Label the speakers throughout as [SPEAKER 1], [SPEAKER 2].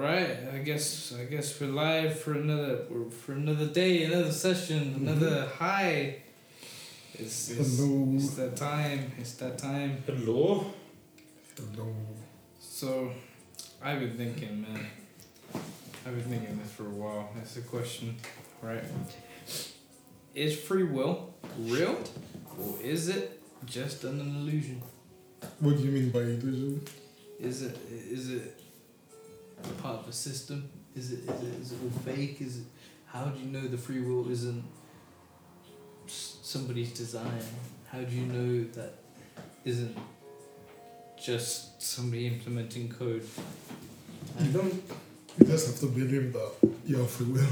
[SPEAKER 1] right. I guess I guess we're live for another for another day, another session, mm-hmm. another high. It's, it's,
[SPEAKER 2] Hello.
[SPEAKER 1] it's that time. It's that time.
[SPEAKER 3] Hello.
[SPEAKER 2] Hello.
[SPEAKER 1] So, I've been thinking, man. I've been thinking this for a while. That's the question, right? Is free will real, or is it just an illusion?
[SPEAKER 2] What do you mean by illusion?
[SPEAKER 1] Is it is it part of a system? Is it is it, is it all fake? Is it how do you know the free will isn't somebody's design? How do you know that isn't just somebody implementing code?
[SPEAKER 2] You don't. You just have to believe that you have free will.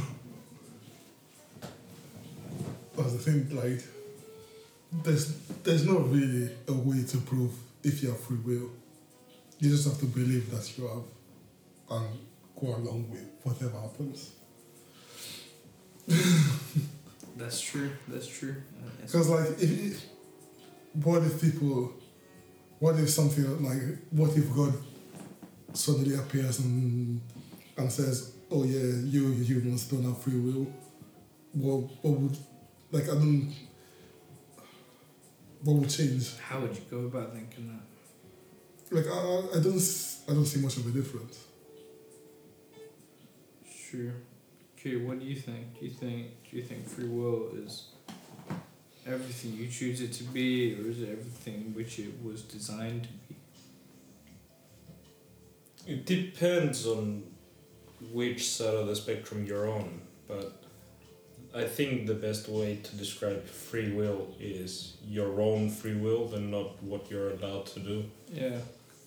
[SPEAKER 2] That's the thing. Like, there's there's not really a way to prove if you have free will. You just have to believe that you have, and go along with whatever happens.
[SPEAKER 1] That's true. That's true.
[SPEAKER 2] Because like, if, if what if people, what if something like, what if God suddenly appears and and says, "Oh yeah, you humans don't have free will." What what would like I don't. What would change?
[SPEAKER 1] How would you go about thinking that?
[SPEAKER 2] Like I I don't I don't see much of a difference.
[SPEAKER 1] Sure. Okay, what do you think? Do you think do you think free will is everything you choose it to be, or is it everything which it was designed to be?
[SPEAKER 3] It depends on which side of the spectrum you're on, but I think the best way to describe free will is your own free will and not what you're allowed to do
[SPEAKER 1] Yeah.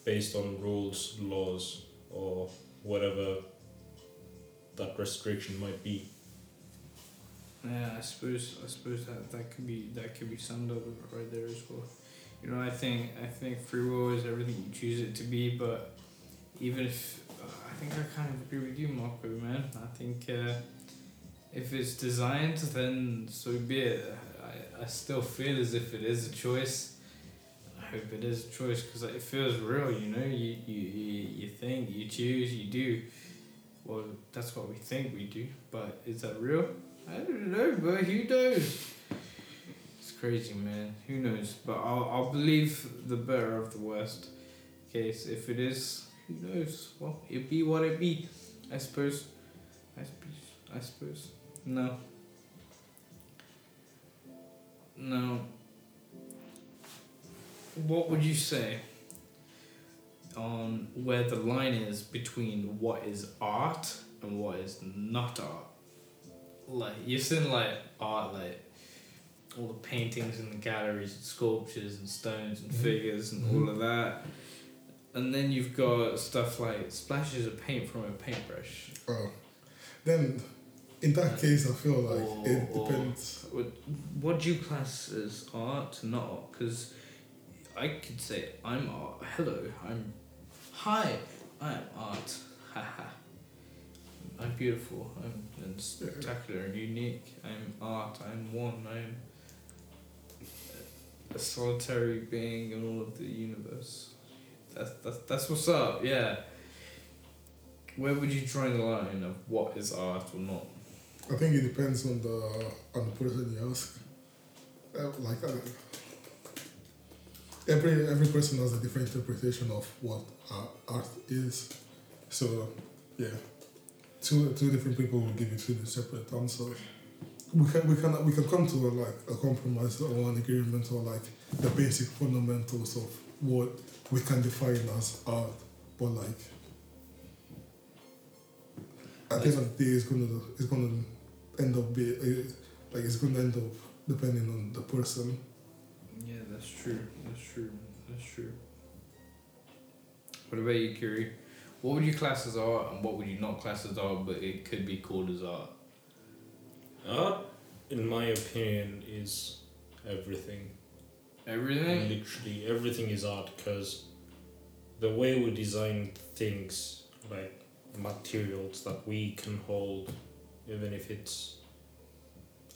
[SPEAKER 3] based on rules, laws, or whatever that restriction might be.
[SPEAKER 1] Yeah, I suppose I suppose that, that could be that could be summed up right there as well. You know, I think I think free will is everything you choose it to be, but even if uh, I think I kind of agree with you, Marco, man. I think uh, if it's designed, then so be it. I, I still feel as if it is a choice. I hope it is a choice because it feels real. You know, you, you you you think, you choose, you do. Well, that's what we think we do, but is that real? I don't know, but who knows? It's crazy, man. Who knows? But I'll, I'll believe the better of the worst case. If it is, who knows? Well, it be what it be. I suppose. I suppose. I suppose. No. No. What would you say on where the line is between what is art and what is not art? like you've seen like art like all the paintings in the galleries and sculptures and stones and
[SPEAKER 2] Mhm.
[SPEAKER 1] figures and all of that and then you've got stuff like splashes of paint from a paintbrush
[SPEAKER 2] Oh, then in that case, I feel like
[SPEAKER 1] Or-
[SPEAKER 2] it depends.
[SPEAKER 1] what, what do you class as art and not art because i could say i'm art hello i'm hi i'm art. Haha i'm beautiful i'm and spectacular and unique. I'm art i'm one i'm a solitary being in all of the universe. That's, that's, that's what's up yeah. Where would you draw the line of what is art or not?
[SPEAKER 2] I think it depends on the on the person you ask. Uh, like every every person has a different interpretation of what art is. So yeah, two two different people will give you two separate answers. We can we can we can come to a, like a compromise or an agreement or like the basic fundamentals of what we can define as art, but like. At the end of the day, it's gonna it's gonna end up be like it's gonna end up depending on the person.
[SPEAKER 1] Yeah, that's true. That's true. That's true. What about you, Kiri? What would you class as art and what would you not class as art, but it could be called as art?
[SPEAKER 3] Art, in my opinion, is everything.
[SPEAKER 1] Everything?
[SPEAKER 3] Literally everything is art because the way we design things, like materials that we can hold, even if it's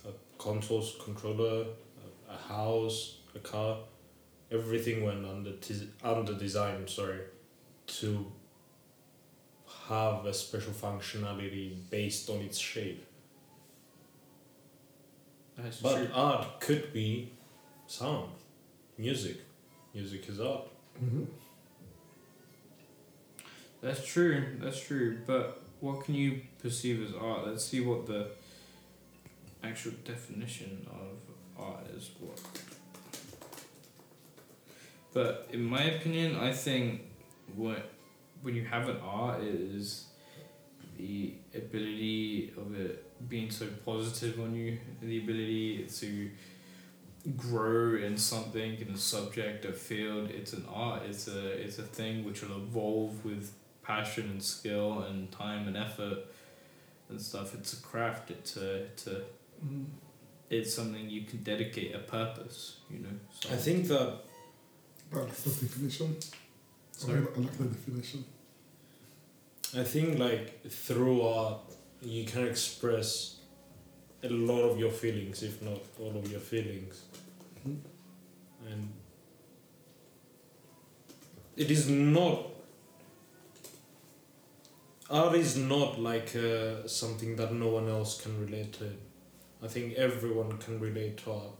[SPEAKER 3] a console controller, a house, a car, everything went under tis- under design. Sorry, to have a special functionality based on its shape.
[SPEAKER 1] That's
[SPEAKER 3] But
[SPEAKER 1] true.
[SPEAKER 3] art could be sound, music. Music is art.
[SPEAKER 2] Mm-hmm.
[SPEAKER 1] That's true. That's true. But what can you perceive as art? Let's see what the actual definition of art is. What? But in my opinion, I think what when you have an art it is the ability of it being so positive on you, the ability to grow in something in a subject, a field. It's an art. It's a it's a thing which will evolve with passion and skill and time and effort and stuff. It's a craft. It's a it's a
[SPEAKER 2] Mm.
[SPEAKER 1] it's something you can dedicate a purpose. You know. So
[SPEAKER 3] I think
[SPEAKER 2] That's the definition. I
[SPEAKER 1] Sorry?
[SPEAKER 2] I like the definition.
[SPEAKER 3] I think like through art you can express a lot of your feelings, if not all of your feelings.
[SPEAKER 2] Mhm.
[SPEAKER 3] And it is not art is not like uh, something that no one else can relate to. I think everyone can relate to art.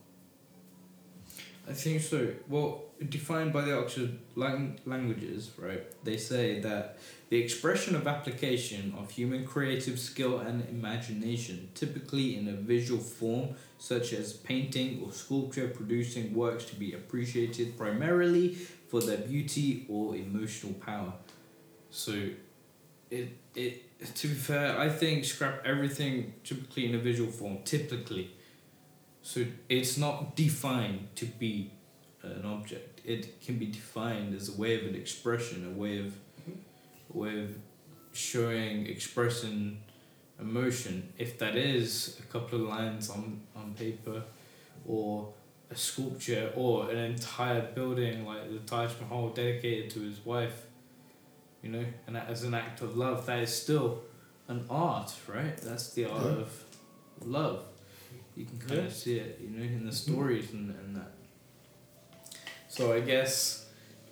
[SPEAKER 1] I think so. Well, defined by the Oxford lang- languages, right? They say that the expression of application of human creative skill and imagination, typically in a visual form such as painting or sculpture, producing works to be appreciated primarily for their beauty or emotional power. So, it it to be fair, I think scrap everything typically in a visual form. Typically. So it's not defined to be an object. It can be defined as a way of an expression, a way of, a way of showing, expressing emotion. If that is a couple of lines on on paper, or a sculpture, or an entire building like the Taj Mahal dedicated to his wife, you know, and that as an act of love, that is still an art, right? That's the art of love. You can kind
[SPEAKER 3] Yeah.
[SPEAKER 1] of see it, you know, in the stories and, and that. So I guess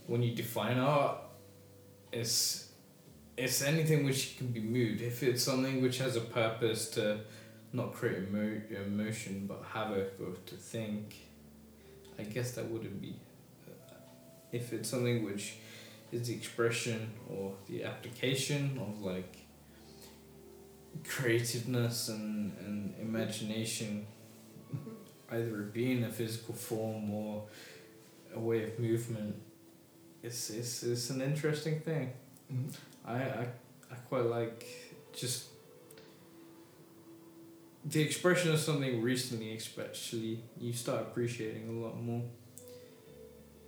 [SPEAKER 1] when you define art, it's it's anything which can be moved. If it's something which has a purpose to not create emo- emotion but have a or to think, I guess that wouldn't be. Uh, if it's something which is the expression or the application of like creativeness and, and imagination, either it being a physical form or a way of movement, it's, it's, it's an interesting thing.
[SPEAKER 2] Mhm.
[SPEAKER 1] I, I, I quite like just the expression of something recently, especially, you start appreciating a lot more.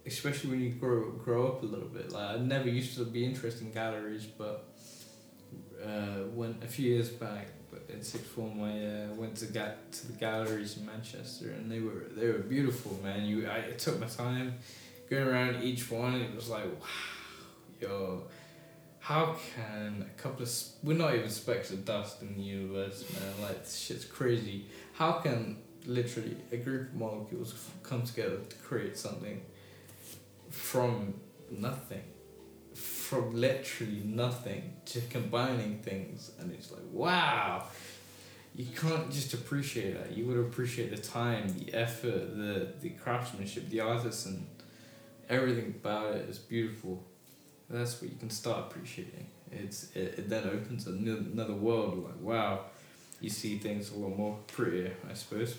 [SPEAKER 1] Especially when you grow grow up a little bit. Like I never used to be interested in galleries, but uh, when a few years back, in sixth form, I uh, went to ga- to the galleries in Manchester, and they were they were beautiful, man. You I took my time going around each one. It was like, wow, yo, how can a couple of we're not even specks of dust in the universe, man. Like shit's crazy. How can literally a group of molecules come together to create something from nothing? From literally nothing to combining things, and it's like wow. You can't just appreciate that. You would appreciate the time, the effort, the the craftsmanship, the artisan, everything about it is beautiful. That's what you can start appreciating. It's it, it then opens another world. Like wow, you see things a lot more prettier, I suppose.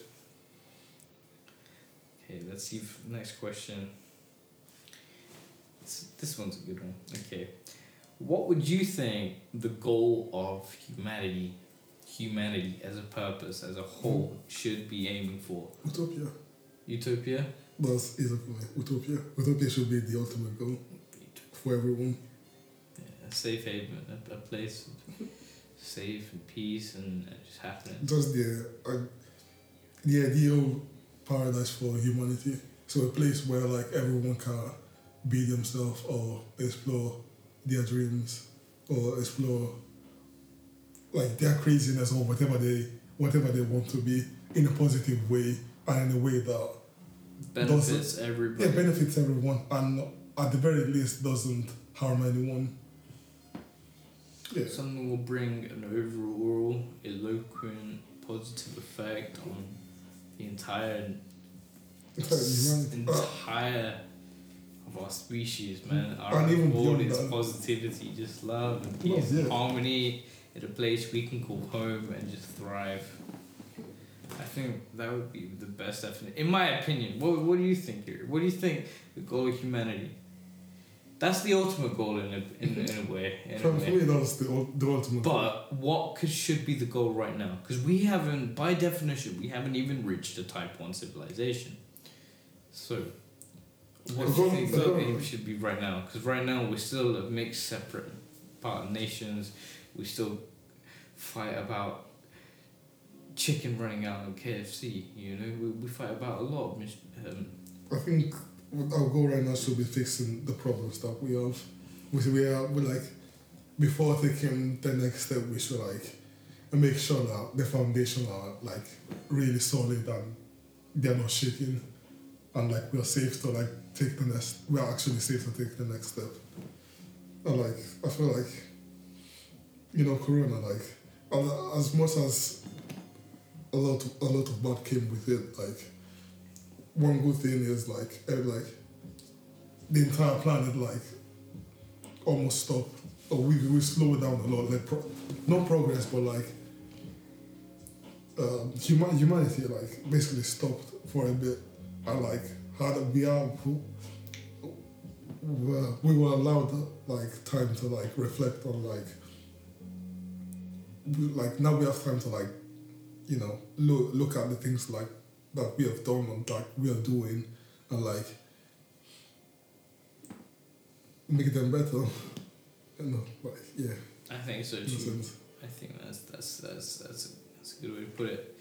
[SPEAKER 1] Okay, let's see. Next question. This, this one's a good one. Okay, what would you think the goal of humanity, humanity as a purpose, as a whole, should be aiming for?
[SPEAKER 2] Utopia.
[SPEAKER 1] Utopia.
[SPEAKER 2] That's easy for me. Utopia. Utopia should be the ultimate goal for everyone.
[SPEAKER 1] Yeah, a safe haven, a, a place of safe and peace and just happiness.
[SPEAKER 2] Just the uh, the ideal paradise for humanity. So a place where like everyone can be themselves or explore their dreams or explore like their craziness or whatever they whatever they want to be in a positive way and in a way that
[SPEAKER 1] Benefits
[SPEAKER 2] yeah,
[SPEAKER 1] everybody.
[SPEAKER 2] benefits everyone and at the very least doesn't harm anyone. Yeah.
[SPEAKER 1] Something will bring an overall eloquent, positive effect on the entire entire of our species, man. Hmm. Our
[SPEAKER 2] And even
[SPEAKER 1] its
[SPEAKER 2] that.
[SPEAKER 1] positivity, just love and peace, and
[SPEAKER 2] yeah.
[SPEAKER 1] harmony in a place we can call home and just thrive. I think that would be the best definition, in my opinion. What What do you think here? What do you think the goal of humanity? That's the ultimate goal in a in, in a way. In a way.
[SPEAKER 2] me, that's the, the ultimate.
[SPEAKER 1] But what could should be the goal right now? Because we haven't, by definition, we haven't even reached a type one civilization. So, what do you think the aim should be right now? Because right now we're still a mixed, separate part of nations. We still fight about chicken running out of KFC. You know, we, we fight about a lot. Of mis- um,
[SPEAKER 2] I think our goal right now should be fixing the problems that we have. We we are we like before taking the next step, we should like make sure that the foundation are like really solid and they're not shaking, and like we're safe to like take the next. We are actually safe to take the next step. And like I feel like, you know, Corona like as- much as a lot of, a lot of bad came with it, like one good thing is like like the entire planet like almost stopped or we we slowed down a lot like pro- no progress but like um, human humanity like basically stopped for a bit and like had we are we were, we were allowed like time to like reflect on like we, like now we have time to like you know look look at the things like that we have done and that we are doing and like make them better. You know, like yeah,
[SPEAKER 1] I think so too. I think that's that's that's that's a, that's a good way to put it.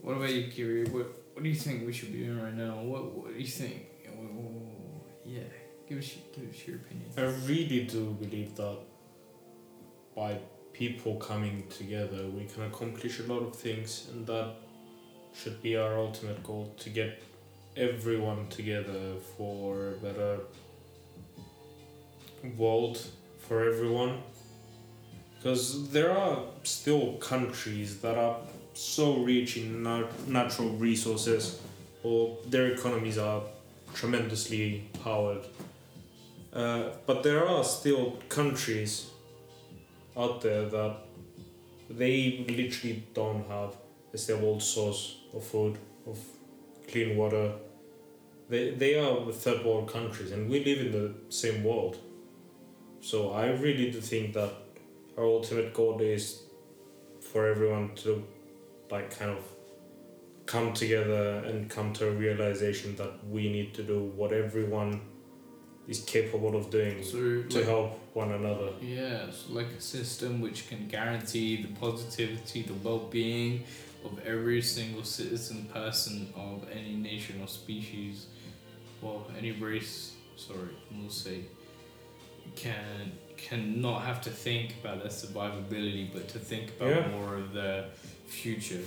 [SPEAKER 1] What about you, Kiri? What what do you think we should be doing right now? What what do you think? Oh, oh, oh, yeah, give us give us your opinion.
[SPEAKER 3] I really do believe that by people coming together, we can accomplish a lot of things, and that should be our ultimate goal to get everyone together for a better world for everyone. Because there are still countries that are so rich in nat- natural resources, or their economies are tremendously powered. Uh, but there are still countries out there that they literally don't have a stable source of food, of clean water. They, they are third world countries and we live in the same world. So I really do think that our ultimate goal is for everyone to like kind of come together and come to a realization that we need to do what everyone is capable of doing
[SPEAKER 1] So
[SPEAKER 3] to
[SPEAKER 1] like,
[SPEAKER 3] help one another.
[SPEAKER 1] yeah, so like a system which can guarantee the positivity, the well-being of every single citizen, person of any nation or species, well, any race. Sorry, we'll say can can not have to think about their survivability, but to think about
[SPEAKER 3] Yeah.
[SPEAKER 1] more of their future,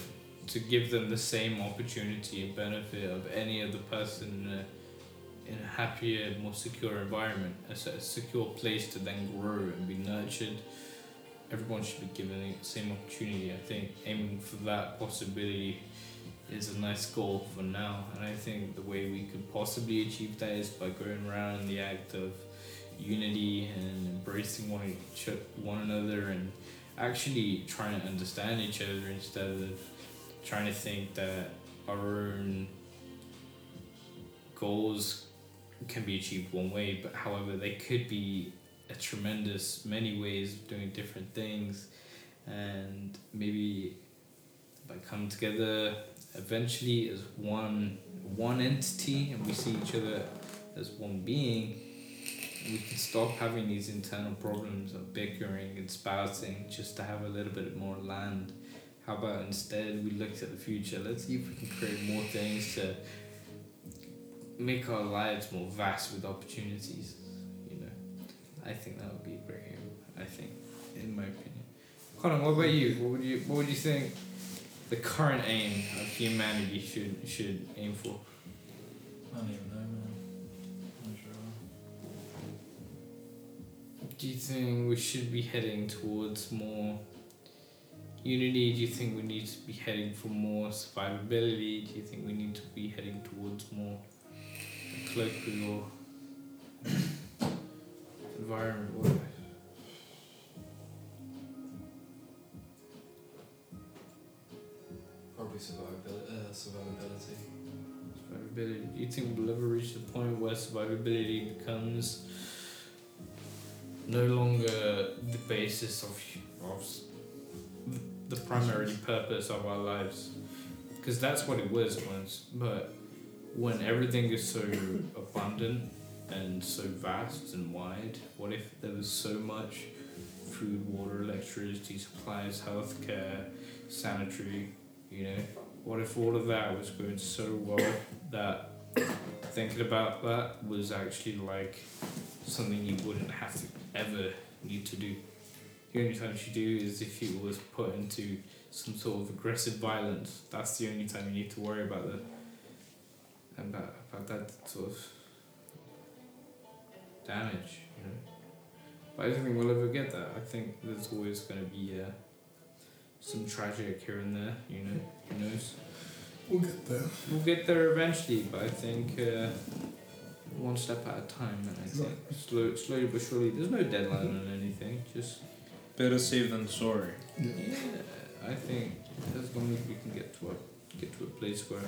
[SPEAKER 1] to give them the same opportunity and benefit of any other person in a, in a happier, more secure environment, a secure place to then grow and be nurtured. Everyone should be given the same opportunity. I think aiming for that possibility is a nice goal for now, and I think the way we could possibly achieve that is by going around the act of unity and embracing one each one another and actually trying to understand each other instead of trying to think that our own goals can be achieved one way but however they could be a tremendous many ways of doing different things. And maybe by coming together eventually as one one entity and we see each other as one being we can stop having these internal problems of bickering and spouting just to have a little bit more land. How about instead we look at the future? Let's see if we can create more things to make our lives more vast with opportunities. You know, I think that would be great. I think, in my opinion. Colin, what about you? What would you What would you think the current aim of humanity should should aim for?
[SPEAKER 4] I don't even
[SPEAKER 1] Do you think we should be heading towards more unity? Do you think we need to be heading for more survivability? Do you think we need to be heading towards more colloquial environment? What?
[SPEAKER 4] Probably survivability. Uh, survivability.
[SPEAKER 1] Survivability. Do you think we'll ever reach the point where survivability becomes no longer the basis of of the primary purpose of our lives? Because that's what it was once. But when everything is so abundant and so vast and wide, what if there was so much food, water, electricity supplies, healthcare, sanitary, you know? What if all of that was going so well that thinking about that was actually like something you wouldn't have to ever need to do? The only time you do is if it was put into some sort of aggressive violence. That's the only time you need to worry about the about about that sort of damage, you know. But I don't think we'll ever get that. I think there's always going to be uh, some tragic here and there, you know. Who knows?
[SPEAKER 2] We'll get there.
[SPEAKER 1] We'll get there eventually, but I think uh, one step at a time. And I think slow, slowly but surely. There's no deadline on anything. Just
[SPEAKER 3] Better safe than sorry.
[SPEAKER 2] Yeah.
[SPEAKER 1] yeah, I think as long as we can get to a get to a place where,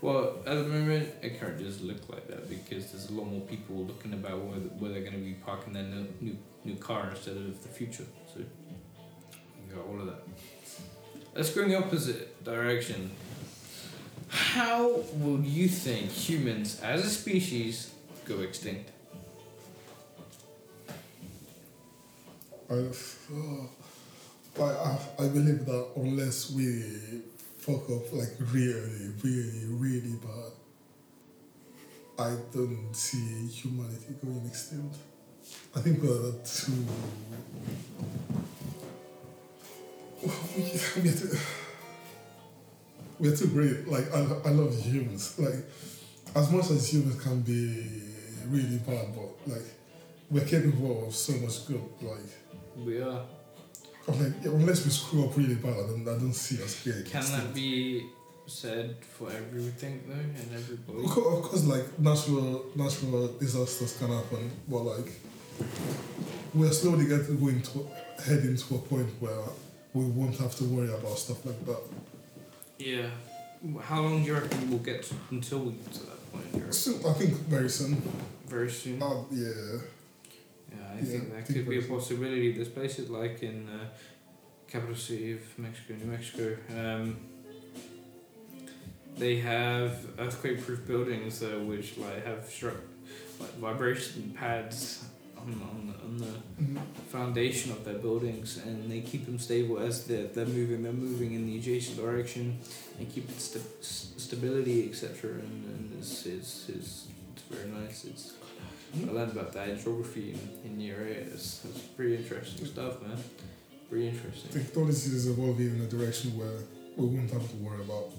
[SPEAKER 1] well, at the moment it can't just look like that because there's a lot more people looking about where, where they're going to be parking their new, new new car instead of the future. So you got all of that. Let's go in the opposite direction. How will you think humans as a species go extinct?
[SPEAKER 2] I, uh, I, I, I believe that unless we fuck up like really, really, really bad, I don't see humanity going extinct. I think we're too. we're too great. Like I, I love humans. Like as much as humans can be really bad, but like we're capable of so much good. Like
[SPEAKER 1] We are.
[SPEAKER 2] I'm like, yeah, unless we screw up really bad, I don't, I don't see us getting
[SPEAKER 1] Can
[SPEAKER 2] extinct.
[SPEAKER 1] that be said for everything though and everybody?
[SPEAKER 2] Of course, of course, like natural natural disasters can happen, but like we're slowly getting going to heading to a point where we won't have to worry about stuff like that.
[SPEAKER 1] Yeah. How long do you reckon we'll get to, until we get to that point?
[SPEAKER 2] Soon, I think very soon.
[SPEAKER 1] Very soon.
[SPEAKER 2] Uh, yeah.
[SPEAKER 1] Yeah, I
[SPEAKER 2] Yeah,
[SPEAKER 1] think
[SPEAKER 2] I
[SPEAKER 1] that
[SPEAKER 2] think
[SPEAKER 1] could be a possibility. There's places like in uh, capital city of Mexico, New Mexico. Um, they have earthquake-proof buildings uh, which like have struck like vibration pads on, on the, on the
[SPEAKER 2] Mhm.
[SPEAKER 1] foundation of their buildings and they keep them stable as they're, they're moving they're moving in the adjacent direction and keep it sta- s- stability etc and, and it's, it's, it's, it's very nice it's I learned about that in geography in, in year 8 it's, it's pretty interesting stuff man pretty interesting
[SPEAKER 2] Technology is evolving in a direction where we won't have to worry about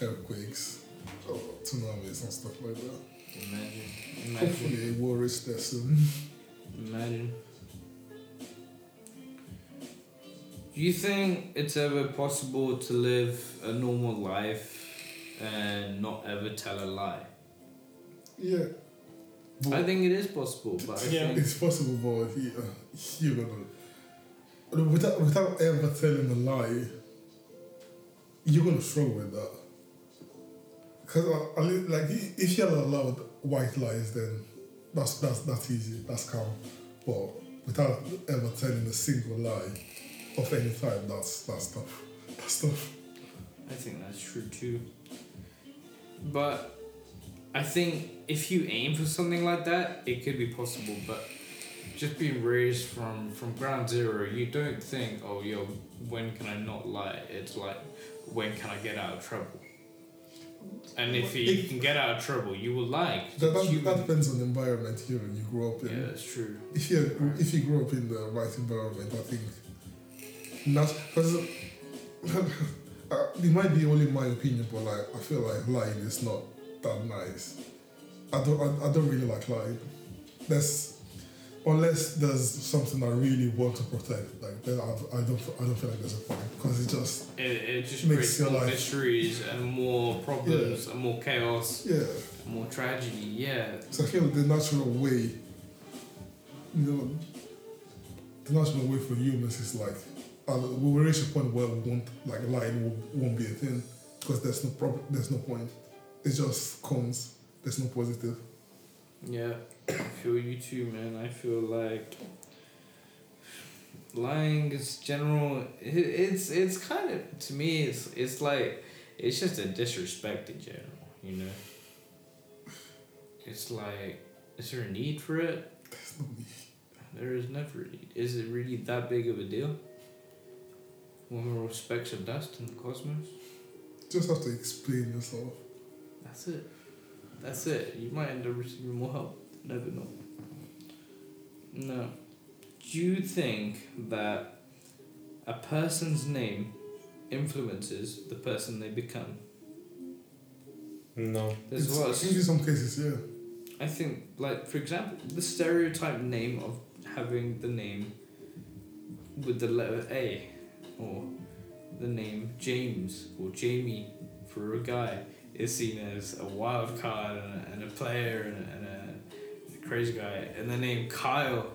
[SPEAKER 2] earthquakes or tsunamis and stuff like that.
[SPEAKER 1] imagine imagine
[SPEAKER 2] Hopefully, we'll reach there soon.
[SPEAKER 1] Imagine. Do you think it's ever possible to live a normal life and not ever tell a lie?
[SPEAKER 2] Yeah. But
[SPEAKER 1] I think it is possible, but I
[SPEAKER 3] Yeah.
[SPEAKER 1] think
[SPEAKER 2] it's possible, but you, uh, you're gonna without without ever telling a lie, you're gonna struggle with that. Because uh, like if you're allowed white lies, then that's that's that's easy, that's calm. But without ever telling a single lie of any type, that's that's tough. That's tough.
[SPEAKER 1] I think that's true too. But I think if you aim for something like that, it could be possible. But just being raised from from ground zero, you don't think, oh yo, when can I not lie? It's like, when can I get out of trouble? And if you
[SPEAKER 2] If-
[SPEAKER 1] can get out of trouble, you will like.
[SPEAKER 2] That, that, that depends on the environment you you grow up in.
[SPEAKER 1] yeah, that's true.
[SPEAKER 2] if you if you grow up in the right environment, I think not because uh, it might be only my opinion, but like I feel like lying is not that nice. I don't I, I don't really like lying. There's unless there's something I really want to protect, like then I, I don't I don't feel like there's a point because it just
[SPEAKER 1] It, it just
[SPEAKER 2] Makes
[SPEAKER 1] creates
[SPEAKER 2] your
[SPEAKER 1] more
[SPEAKER 2] life-
[SPEAKER 1] mysteries and more problems and more chaos,
[SPEAKER 2] yeah.
[SPEAKER 1] more tragedy. Yeah,
[SPEAKER 2] So I feel the natural way, you know, the natural way for humans is like, uh, we will reach a point where we won't, like, lying won't, won't be a thing because there's no prob- there's no point. It just comes. There's no positive.
[SPEAKER 1] yeah. I feel you too, man. I feel like lying is general. It, it's it's kind of to me. It's it's like it's just a disrespect in general. You know. It's like, is there a need for it?
[SPEAKER 2] There's no need.
[SPEAKER 1] There is never a need. Is it really that big of a deal? One more specks of dust in the cosmos.
[SPEAKER 2] Just have to explain yourself.
[SPEAKER 1] That's it. That's it. You might end up receiving more help. Never know. No. Do you think that a person's name influences the person they become?
[SPEAKER 3] No.
[SPEAKER 1] There's
[SPEAKER 2] It's- I think in some cases, yeah.
[SPEAKER 1] I think, like, for example, the stereotype name of having the name with the letter A, or the name James or Jamie for a guy is seen as a wild card and a, and a player and a, and a crazy guy. And the name Kyle,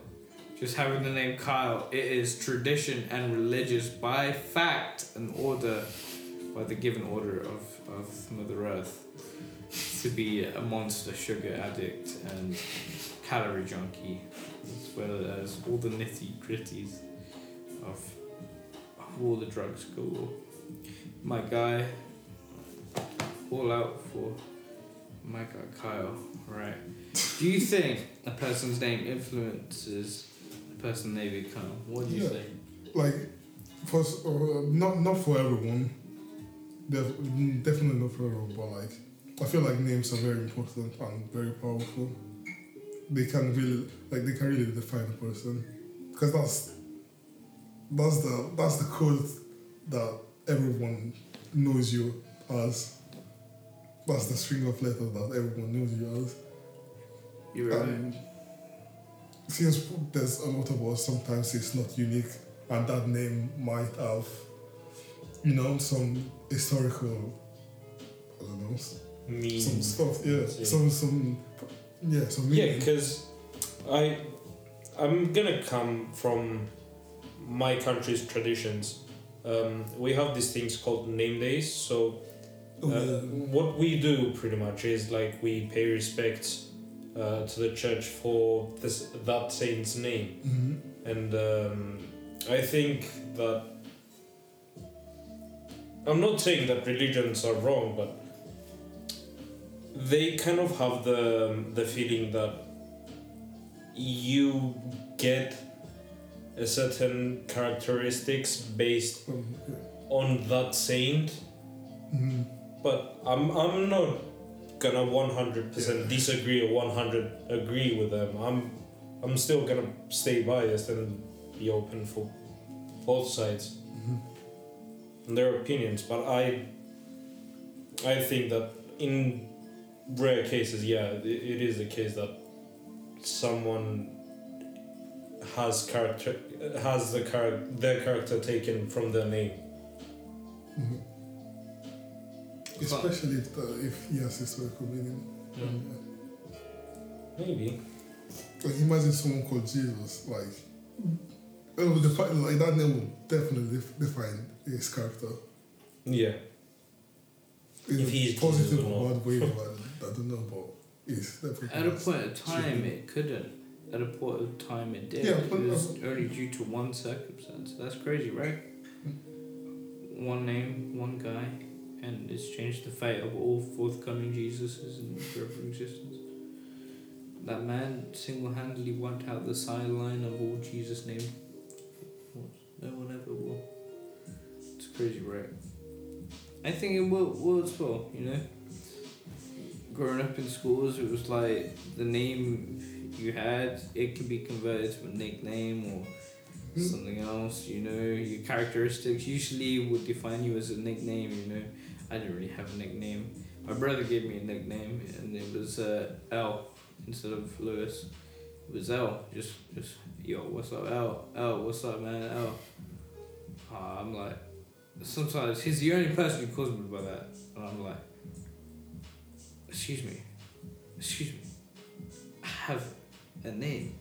[SPEAKER 1] just having the name Kyle, it is tradition and religious by fact and order, by the given order of, of Mother Earth to be a monster sugar addict and calorie junkie, as well as all the nitty gritties of, of all the drugs go. My guy, all out for my guy Kyle, right? Do you think a person's name influences the person they become? What do you
[SPEAKER 2] Yeah.
[SPEAKER 1] think?
[SPEAKER 2] Like, for uh, not not for everyone. Def- definitely not for everyone, but like, I feel like names are very important and very powerful. They can really, like, they can really define a person, because that's that's the that's the code that everyone knows you as. That's the string of letters that everyone knows you as.
[SPEAKER 1] You're right.
[SPEAKER 2] Um, since there's a lot of us, sometimes it's not unique, and that name might have, you know, some historical, I don't know, some stuff. Yeah,
[SPEAKER 3] see.
[SPEAKER 2] some some, yeah, some.
[SPEAKER 3] Yeah, because I, I'm gonna come from my country's traditions. Um, we have these things called name days. So
[SPEAKER 2] Oh,
[SPEAKER 3] uh,
[SPEAKER 2] yeah.
[SPEAKER 3] what we do pretty much is like we pay respect uh, to the church for this that saint's name,
[SPEAKER 2] Mhm.
[SPEAKER 3] and um, I think that I'm not saying that religions are wrong, but they kind of have the the feeling that you get a certain characteristics based
[SPEAKER 2] yeah.
[SPEAKER 3] on that saint
[SPEAKER 2] Mhm.
[SPEAKER 3] but I'm I'm not gonna one hundred percent disagree or one hundred agree with them. I'm I'm still gonna stay biased and be open for both sides
[SPEAKER 2] Mhm.
[SPEAKER 3] and their opinions. But I I think that in rare cases, yeah, it, it is the case that someone has character has the char- their character taken from their name.
[SPEAKER 2] Mhm. Especially if, the, if he has historical meaning.
[SPEAKER 1] Mm.
[SPEAKER 2] Yeah.
[SPEAKER 3] Maybe.
[SPEAKER 2] Like imagine someone called Jesus, like, it would define, like that name would definitely define his character.
[SPEAKER 3] Yeah.
[SPEAKER 2] In
[SPEAKER 3] If
[SPEAKER 2] a
[SPEAKER 3] he's
[SPEAKER 2] positive
[SPEAKER 3] Jesus or
[SPEAKER 2] or
[SPEAKER 3] not.
[SPEAKER 2] bad way, but I don't know, but it's definitely.
[SPEAKER 1] At a point of time, it couldn't. At a point of time, it did.
[SPEAKER 2] Yeah,
[SPEAKER 1] it
[SPEAKER 2] but-
[SPEAKER 1] was only due to one circumstance. That's crazy, right? One name, one guy, and it's changed the fate of all forthcoming Jesuses in forever existence. That man single-handedly wiped out the sideline of all Jesus' name. No one ever will. It's crazy, right? I think it will, will as well, you know? Growing up in schools, it was like the name you had, it could be converted to a nickname or
[SPEAKER 2] Hmm.
[SPEAKER 1] something else, you know? Your characteristics usually would define you as a nickname, you know? I didn't really have a nickname. My brother gave me a nickname, and it was uh, L instead of Lewis. It was L. Just, just, yo, what's up, L? L, what's up, man? L. Uh, I'm like, sometimes he's the only person who calls me by that, and I'm like, excuse me, excuse me, I have a name.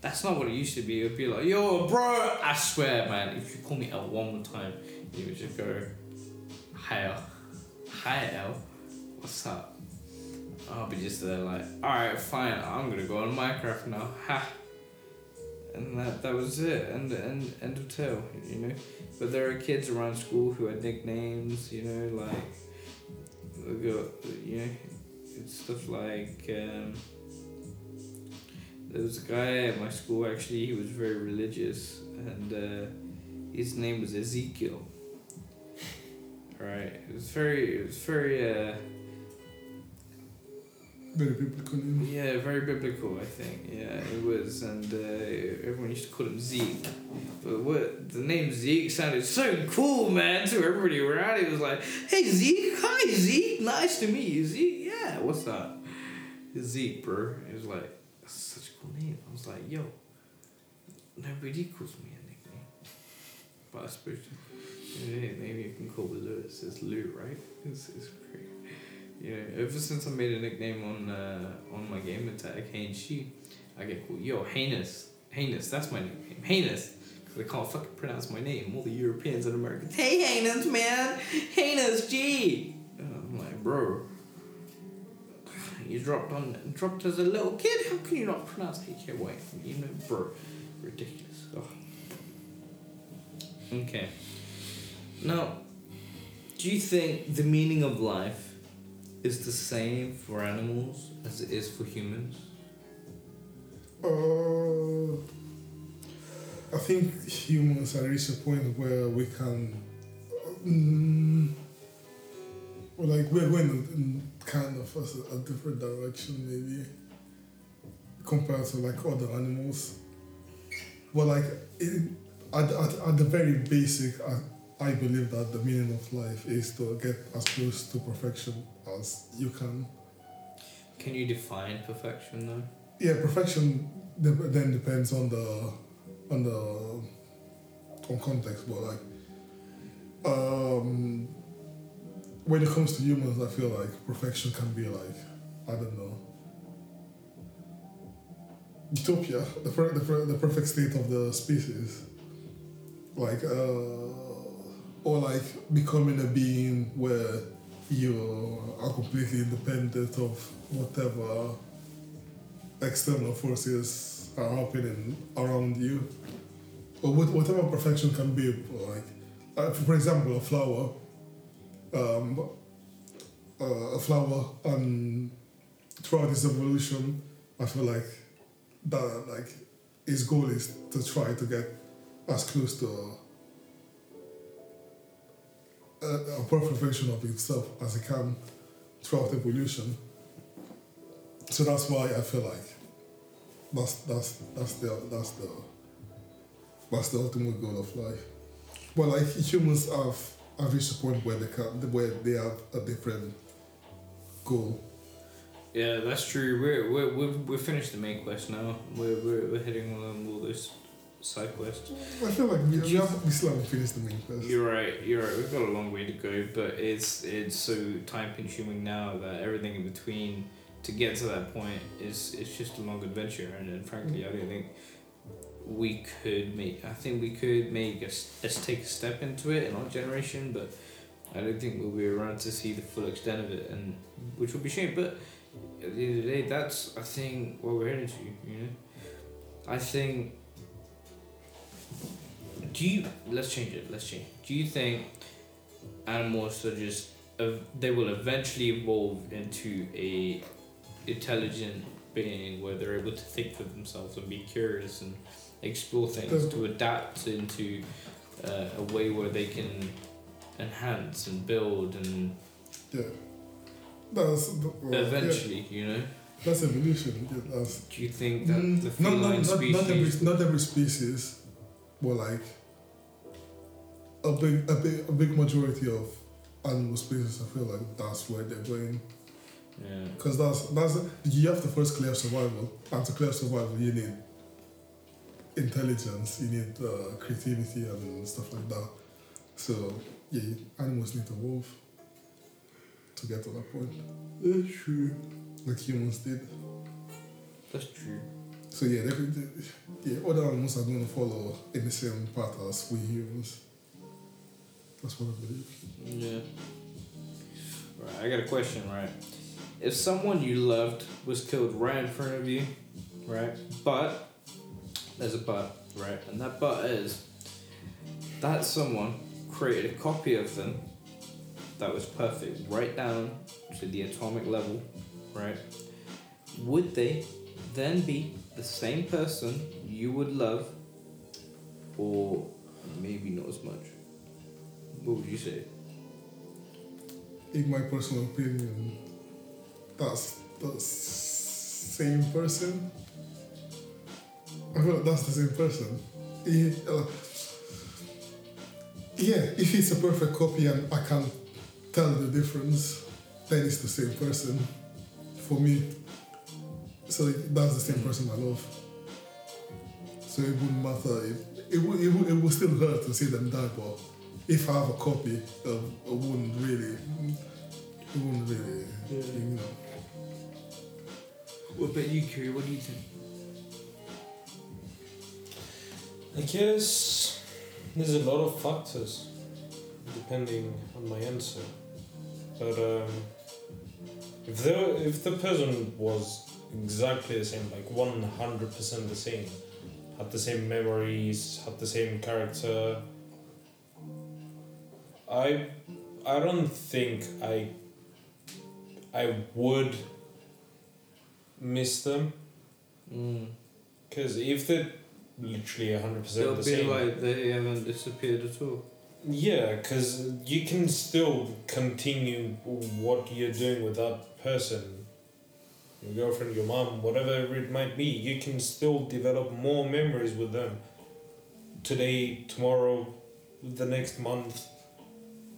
[SPEAKER 1] That's not what it used to be. It'd be like, yo, bro, I swear, man, if you call me L one more time, you would just go, hi L, hi L, what's up? I'll be just there like, alright, fine, I'm gonna go on Minecraft now, ha. And that that was it, and end end of tale, you know. But there are kids around school who had nicknames, you know, like, you know, it's stuff like. Um, there was a guy at my school actually. He was very religious, and uh, his name was Ezekiel. Right. It was very. It was very. Uh,
[SPEAKER 2] Very biblical name.
[SPEAKER 1] yeah, very biblical. I think. Yeah, it was, and uh, everyone used to call him Zeke. But what the name Zeke sounded so cool, man. To everybody around, it was like, "Hey Zeke, hi Zeke, nice to meet you, Zeke. Yeah, what's up, Zeke, bro?" It was like that's such a cool name. I was like, "Yo, nobody calls me a nickname." But I suppose, yeah, maybe you can call me Lewis. It's Lou, right? It's it's great. Yeah, ever since I made a nickname on uh, on my gamer tag, She, I get called Yo Heinous. Heinous, that's my nickname. Heinous. Because they can't fucking pronounce my name. All the Europeans and Americans. Hey Heinous, man! Heinous G! I'm like, bro. You dropped on dropped as a little kid. How can you not pronounce HK White? You know, bro, ridiculous. Ugh. Okay. Now, do you think the meaning of life is the same for animals as it is for humans?
[SPEAKER 2] Uh, I think humans are reached a point where we can, well, like we're going in kind of a, a different direction maybe compared to like other animals. But like it, at, at, at the very basic, I believe that the meaning of life is to get as close to perfection as you can.
[SPEAKER 1] Can you define perfection though?
[SPEAKER 2] Yeah, perfection then depends on the on the on context, but like um when it comes to humans, I feel like perfection can be like I don't know utopia, the per- the, per- the perfect state of the species, like uh or like becoming a being where you are completely independent of whatever external forces are happening around you, or what, whatever perfection can be. Like, for example, a flower, um, uh, a flower, and throughout its evolution, I feel like that like his goal is to try to get as close to a, a perfect version of itself as it can throughout evolution. So that's why I feel like that's that's that's the that's the that's the ultimate goal of life. But like humans have have reached a point where they can where they have a different goal.
[SPEAKER 1] Yeah, that's true. We're we're we've, we're finished the main quest now. We're we're, we're heading on all side quests.
[SPEAKER 2] I feel like we, we, have, we still haven't finished the main quest.
[SPEAKER 1] You're right. You're right. We've got a long way to go, but it's it's so time consuming now that everything in between to get to that point is it's just a long adventure, and, and frankly, I don't think we could make. I think we could make us let's take a step into it in our generation, but I don't think we'll be around to see the full extent of it, and which would be shame. But at the end of the day, that's I think what we're heading to. You know, I think. Do you let's change it? Let's change. Do you think animals are just uh, they will eventually evolve into a intelligent being where they're able to think for themselves and be curious and explore things to adapt into uh, a way where they can enhance and build and
[SPEAKER 2] Yeah, that's well, yeah,
[SPEAKER 1] eventually, you know.
[SPEAKER 2] that's evolution. Yeah, that's
[SPEAKER 1] Do you think that
[SPEAKER 2] Mm,
[SPEAKER 1] the
[SPEAKER 2] not,
[SPEAKER 1] feline
[SPEAKER 2] not, not every not every species, but like a big a big a big majority of animal species. I feel like that's where they're going.
[SPEAKER 1] Yeah.
[SPEAKER 2] Because that's that's you have to first clear survival, and to clear survival you need intelligence, you need uh, creativity and stuff like that. So yeah, animals need to evolve to get to that point.
[SPEAKER 1] That's true.
[SPEAKER 2] Like humans did.
[SPEAKER 1] That's true.
[SPEAKER 2] So yeah, they, they, yeah, other animals are going to follow in the same path as we humans. That's what I believe.
[SPEAKER 1] Yeah. Right, I got a question, right? If someone you loved was killed right in front of you, right? But there's a but, right? And that but is that someone created a copy of them that was perfect, right down to the atomic level, right? Would they then be the same person you would love, or maybe not as much? What would you say?
[SPEAKER 2] In my personal opinion, that's the same person. I feel like that's the same person. Yeah, uh, yeah, if it's a perfect copy and I can tell the difference, then it's the same person for me. So that's the same person I love. So it wouldn't matter. It, it, it, would, it would still hurt to see them die, but if I have a copy, uh, it wouldn't really, it wouldn't really, you know.
[SPEAKER 1] What about you, Kiri? What do you think?
[SPEAKER 3] I guess there's a lot of factors depending on my answer. But um, if the if the person was exactly the same, like one hundred percent the same, had the same memories, had the same character, I I don't think I I would miss them
[SPEAKER 1] Mm.
[SPEAKER 3] because if they're literally 100%
[SPEAKER 1] They'll
[SPEAKER 3] percent the
[SPEAKER 1] be like they haven't disappeared at all.
[SPEAKER 3] Yeah, because you can still continue what you're doing with that person, your girlfriend, your mom, whatever it might be. You can still develop more memories with them. Today, tomorrow, the next month,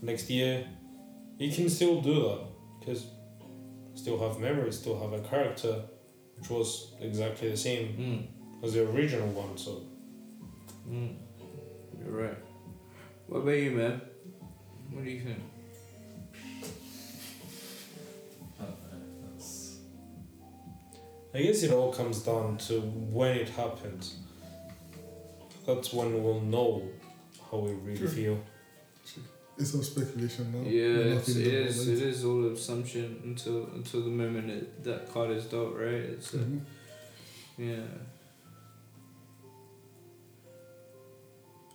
[SPEAKER 3] next year, you can still do that because still have memories, still have a character, which was exactly the same
[SPEAKER 1] Mm.
[SPEAKER 3] as the original one. So
[SPEAKER 1] Mm. You're right. What about you, man? What do you think?
[SPEAKER 4] I don't know. That's
[SPEAKER 3] I guess it all comes down to when it happens. That's when we'll know how we really
[SPEAKER 2] Sure.
[SPEAKER 3] feel.
[SPEAKER 2] It's all speculation now.
[SPEAKER 1] Yeah, it's, it is. It is all assumption until until the moment it, that card is dealt, right? It's uh,
[SPEAKER 2] Mhm.
[SPEAKER 1] yeah.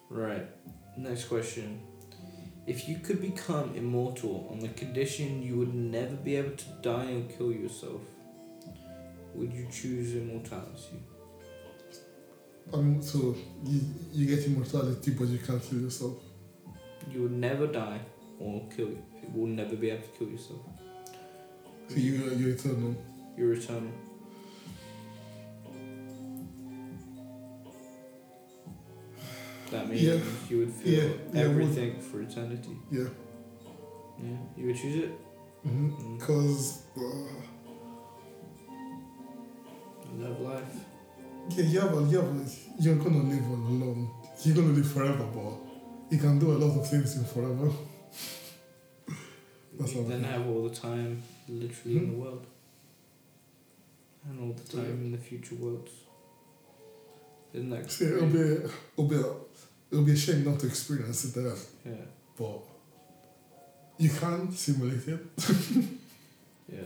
[SPEAKER 1] Right. Next question. If you could become immortal on the condition you would never be able to die or kill yourself, would you choose immortality?
[SPEAKER 2] Um, so you, you get immortality, but you can't kill yourself.
[SPEAKER 1] You would never die or kill you. You will never be able to kill yourself.
[SPEAKER 2] So you you're eternal.
[SPEAKER 1] You're eternal. That means
[SPEAKER 2] Yeah.
[SPEAKER 1] you would feel
[SPEAKER 2] Yeah, yeah,
[SPEAKER 1] everything for eternity.
[SPEAKER 2] Yeah.
[SPEAKER 1] Yeah, you would choose it.
[SPEAKER 2] Mm-hmm.
[SPEAKER 1] Mm.
[SPEAKER 2] Cause uh,
[SPEAKER 1] Love life.
[SPEAKER 2] yeah, you have a, you have a, you're gonna live on alone. You're gonna live forever, but you can do a lot of things in forever. That's what I
[SPEAKER 1] then have all the time, literally in
[SPEAKER 2] Hmm.
[SPEAKER 1] the world, and all the time in the future worlds. Isn't that
[SPEAKER 2] See, it'll be it'll be a, it'll be a shame not to experience it there,
[SPEAKER 1] yeah,
[SPEAKER 2] but you can simulate it.
[SPEAKER 1] yeah.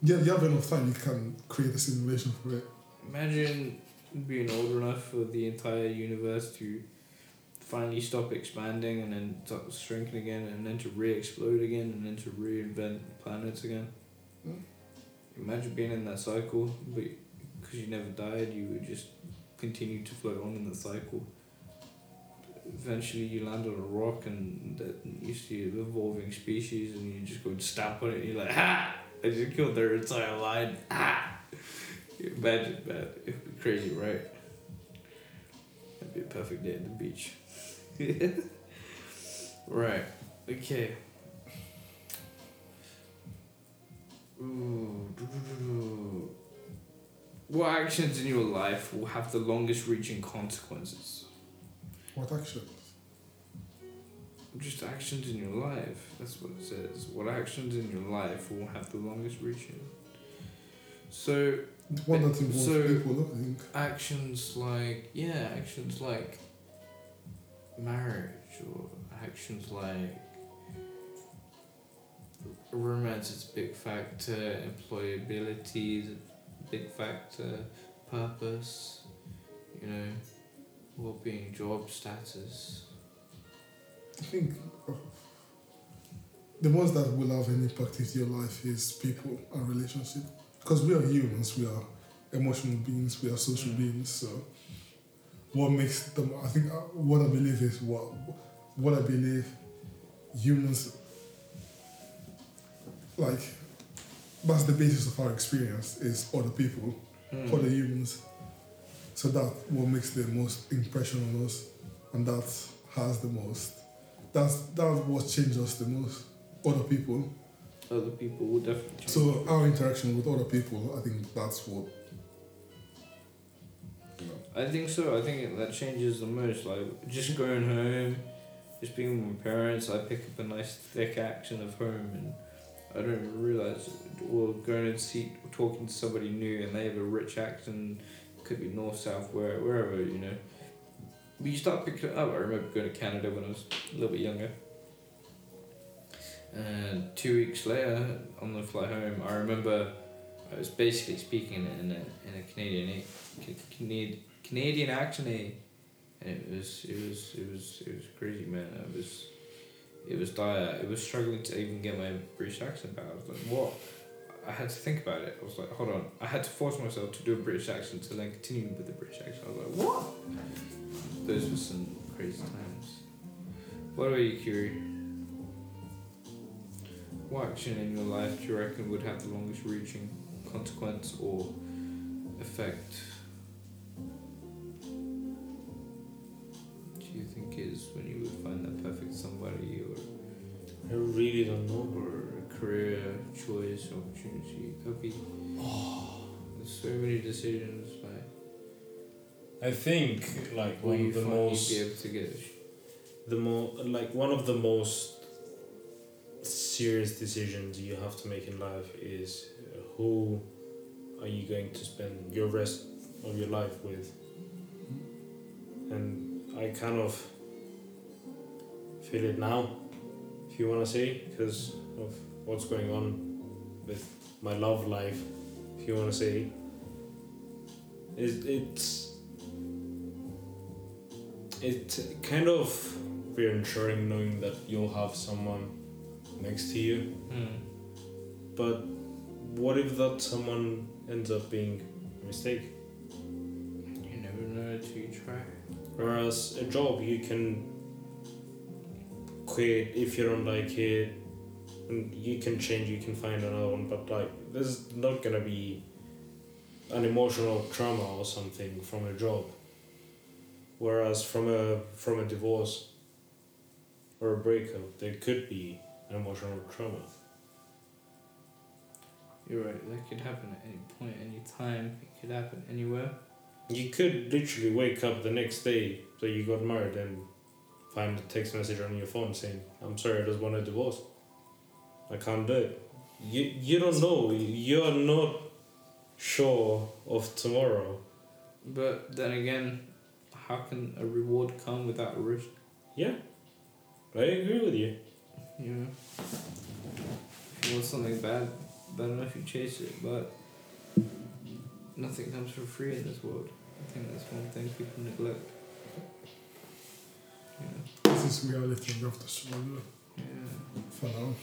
[SPEAKER 2] Yeah, you have enough time. You can create a simulation for it.
[SPEAKER 1] Imagine being old enough for the entire universe to finally stop expanding and then start shrinking again and then to re-explode again and then to reinvent planets again.
[SPEAKER 2] Hmm.
[SPEAKER 1] Imagine being in that cycle, but because you never died, you would just continue to float on in the cycle. Eventually, you land on a rock and that you see an evolving species, and you just go and stamp on it, and you're like, "Ha! I just killed their entire line." Ah! Imagine that. It'd be crazy, right? Be a perfect day at the beach. right. Okay. Ooh. What actions in your life will have the longest reaching consequences?
[SPEAKER 2] What actions?
[SPEAKER 1] Just actions in your life. That's what it says. What actions in your life will have the longest reaching? So,
[SPEAKER 2] one that involves
[SPEAKER 1] So-
[SPEAKER 2] people, I think.
[SPEAKER 1] actions like, yeah, actions like marriage or actions like romance is a big factor, employability is a big factor, purpose, you know, well being, job status.
[SPEAKER 2] I think uh, the ones that will have an impact into your life is people and relationship. Because we are humans, we are emotional beings, we are social
[SPEAKER 1] Mm.
[SPEAKER 2] beings. So, what makes them? I think uh, what I believe is what what I believe humans like. That's the basis of our experience is other people,
[SPEAKER 1] Hmm.
[SPEAKER 2] other humans. So that what makes the most impression on us, and that has the most. That's that's what changes us the most. Other people.
[SPEAKER 1] Other people will definitely change.
[SPEAKER 2] So our interaction with other people, I think that's what. You know.
[SPEAKER 1] I think so. I think that changes the most. Like just going home, just being with my parents. I pick up a nice thick accent of home, and I don't even realize. Or going and see, talking to somebody new, and they have a rich accent. Could be north, south, where wherever you know. But you start picking it up. I remember going to Canada when I was a little bit younger. And two weeks later, on the flight home, I remember I was basically speaking in a in a Canadian Canadian Canadian accent, and it was it was it was it was crazy, man. It was it was dire. It was struggling to even get my British accent back. I was like, what? I had to think about it. I was like, hold on. I had to force myself to do a British accent to then continue with the British accent. I was like, what? Those were some crazy times. What about you, Kiri? What action in your life do you reckon would have the longest reaching consequence or effect? Do you think is when you would find that perfect somebody or
[SPEAKER 3] I really don't know.
[SPEAKER 1] or a career choice opportunity? Could be. There's so many decisions. Like,
[SPEAKER 3] I think like one of the most
[SPEAKER 1] be able to get?
[SPEAKER 3] the mo like one of the most serious decisions you have to make in life is uh, who are you going to spend your rest of your life with? And i kind of feel it now if you want to say because of what's going on with my love life if you want to say. It, it's it's kind of reassuring knowing that you'll have someone next to you.
[SPEAKER 1] Hmm.
[SPEAKER 3] But what if that someone ends up being a mistake?
[SPEAKER 1] You never know until you try.
[SPEAKER 3] Whereas a job you can quit if you don't like it, and you can change, you can find another one. But like, there's not gonna be an emotional trauma or something from a job. Whereas from a from a divorce or a breakup, there could be emotional trauma.
[SPEAKER 1] You're right. That could happen at any point, any time. It could happen anywhere.
[SPEAKER 3] You could literally wake up the next day that you got married and find a text message on your phone saying, I'm sorry, I just want a divorce. I can't do it. You, you don't know. You're not sure of tomorrow.
[SPEAKER 1] But then again, how can a reward come without a risk?
[SPEAKER 3] Yeah, I agree with you.
[SPEAKER 1] You know, if you want something bad, bad enough, you chase it. But nothing comes for free in this world. I think that's one thing people neglect. Yeah.
[SPEAKER 2] This is reality we have to struggle
[SPEAKER 1] Yeah.
[SPEAKER 2] for now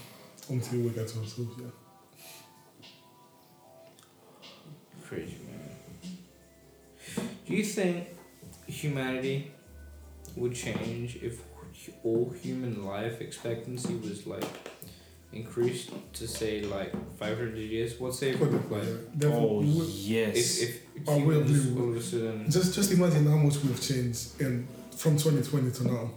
[SPEAKER 2] until we get to ourselves. Yeah.
[SPEAKER 1] Crazy man. Do you think humanity would change if all human life expectancy was like increased to say like 500 years? What oh, say oh, if
[SPEAKER 2] But,
[SPEAKER 1] like
[SPEAKER 2] yeah, therefore, we-
[SPEAKER 3] yes.
[SPEAKER 1] if, if
[SPEAKER 2] I will
[SPEAKER 1] humans all of a sudden
[SPEAKER 2] Just just imagine how much we've changed in from 2020 to now,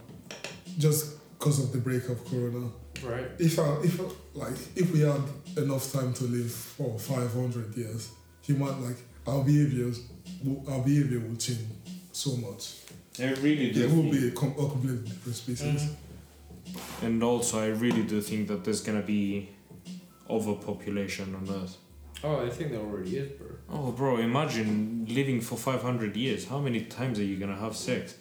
[SPEAKER 2] just because of the break of Corona.
[SPEAKER 1] Right.
[SPEAKER 2] if I, if I- like if we had enough time to live for 500 years, human like our behaviors, will- our behavior will change so much.
[SPEAKER 3] I really do.
[SPEAKER 2] There will be a, com- a completely different species.
[SPEAKER 1] Mhm.
[SPEAKER 3] And also, I really do think that there's gonna be overpopulation on Earth.
[SPEAKER 1] Oh, I think there already is, bro.
[SPEAKER 3] Oh, bro, imagine living for 500 years. How many times are you gonna have sex?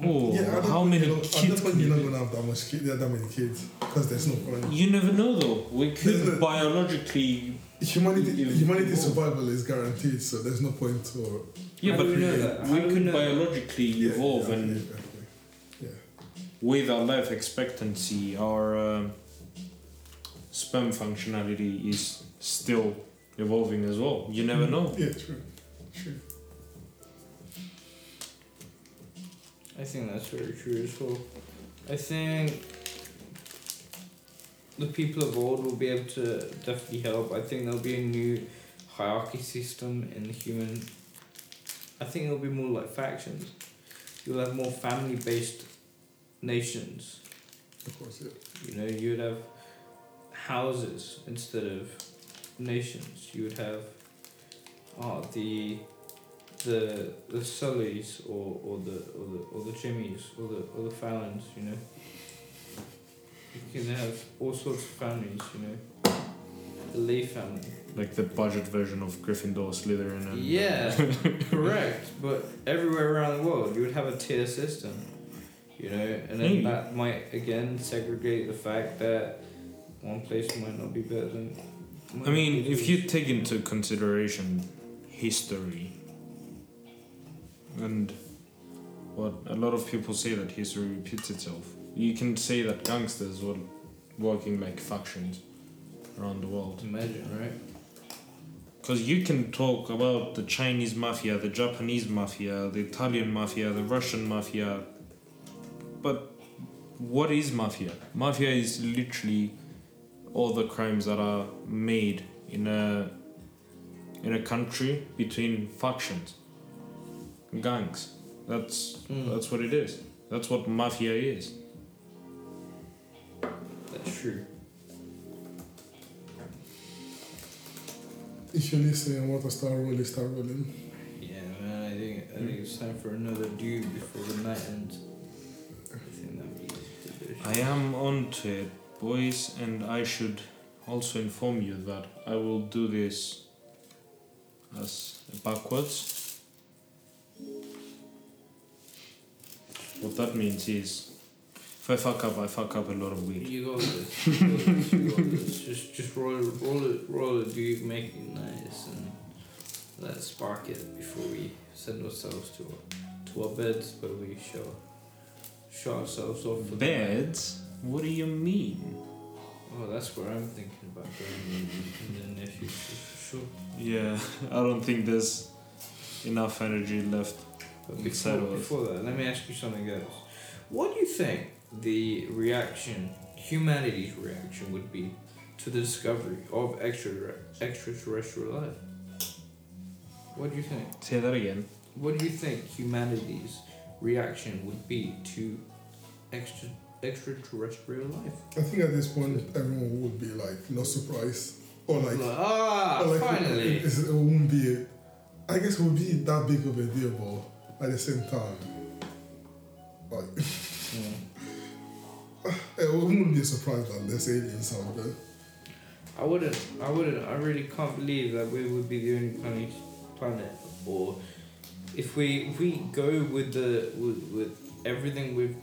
[SPEAKER 3] Oh,
[SPEAKER 2] Yeah,
[SPEAKER 3] how many
[SPEAKER 2] you know, I
[SPEAKER 3] kids?
[SPEAKER 2] don't think
[SPEAKER 3] can
[SPEAKER 2] you're not gonna have that much kid, that many kids because there's no point.
[SPEAKER 3] You never know, though. We could
[SPEAKER 2] Listen.
[SPEAKER 3] biologically.
[SPEAKER 2] Humanity, humanity survival is guaranteed, so there's no point to.
[SPEAKER 3] Yeah,
[SPEAKER 1] How
[SPEAKER 3] but
[SPEAKER 1] do we know that? How
[SPEAKER 3] we
[SPEAKER 1] do we know
[SPEAKER 3] biologically
[SPEAKER 2] Yeah,
[SPEAKER 3] evolve
[SPEAKER 2] yeah,
[SPEAKER 3] and
[SPEAKER 2] yeah, yeah.
[SPEAKER 3] with our life expectancy, our um sperm functionality is still evolving as well. You never know.
[SPEAKER 2] Yeah, true, true.
[SPEAKER 1] I think that's very true as well. I think the people of old will be able to definitely help. I think there'll be a new hierarchy system in the human. I think it'll be more like factions. You'll have more family based nations.
[SPEAKER 2] Of course, yeah.
[SPEAKER 1] You know, you would have houses instead of nations. You would have oh, the the the Sullys or, or the or the or the Jimmys or the or the Fallons, you know. You can have all sorts of families, you know. The Lee family.
[SPEAKER 3] Like the budget version of Gryffindor, Slytherin, and
[SPEAKER 1] Yeah, uh, correct. But everywhere around the world, you would have a tier system, you know, and then
[SPEAKER 3] Hey.
[SPEAKER 1] that might again segregate the fact that one place might not be better than.
[SPEAKER 3] I mean, if you take into consideration history and what a lot of people say that history repeats itself, you can say that gangsters were working like factions around the world.
[SPEAKER 1] imagine, right?
[SPEAKER 3] Because you can talk about the Chinese mafia, the Japanese mafia, the Italian mafia, the Russian mafia, but what is mafia? Mafia is literally all the crimes that are made in a in a country between factions, gangs. That's
[SPEAKER 1] Mm.
[SPEAKER 3] that's what it is. That's what mafia is.
[SPEAKER 1] That's true.
[SPEAKER 2] If you're listening and want to start rolling, start rolling.
[SPEAKER 1] Yeah, man. I think I think it's time for another dude before the night ends. I think that would be delicious.
[SPEAKER 3] I am onto it, boys, and I should also inform you that I will do this as backwards. What that means is, if I fuck up, I fuck up a lot of weed.
[SPEAKER 1] You got this. You got this. You got this. Just, just roll it, roll it, roll it, dude. Make it nice and let's spark it before we send ourselves to our, to our beds where we show, show ourselves off. for the.
[SPEAKER 3] Beds? What do you mean?
[SPEAKER 1] Oh, that's where I'm thinking about going in, in the near future for sure.
[SPEAKER 3] Yeah, I don't think there's enough energy left.
[SPEAKER 1] But
[SPEAKER 3] Inside
[SPEAKER 1] before,
[SPEAKER 3] of us.
[SPEAKER 1] before that, let me ask you something else. What do you think the reaction, humanity's reaction, would be to the discovery of extra extraterrestrial life? What do you think?
[SPEAKER 3] Say that again.
[SPEAKER 1] What do you think humanity's reaction would be to extra extraterrestrial life?
[SPEAKER 2] I think at this point everyone would be like not surprised or like,
[SPEAKER 1] ah,
[SPEAKER 2] or like
[SPEAKER 1] finally.
[SPEAKER 2] It, it, it wouldn't be. I guess it would be that big of a deal, but at the same time, like It wouldn't be a surprise that there's aliens out there.
[SPEAKER 1] I wouldn't. I wouldn't. I really can't believe that we would be the only planet. Planet, or if we if we go with the with, with everything we've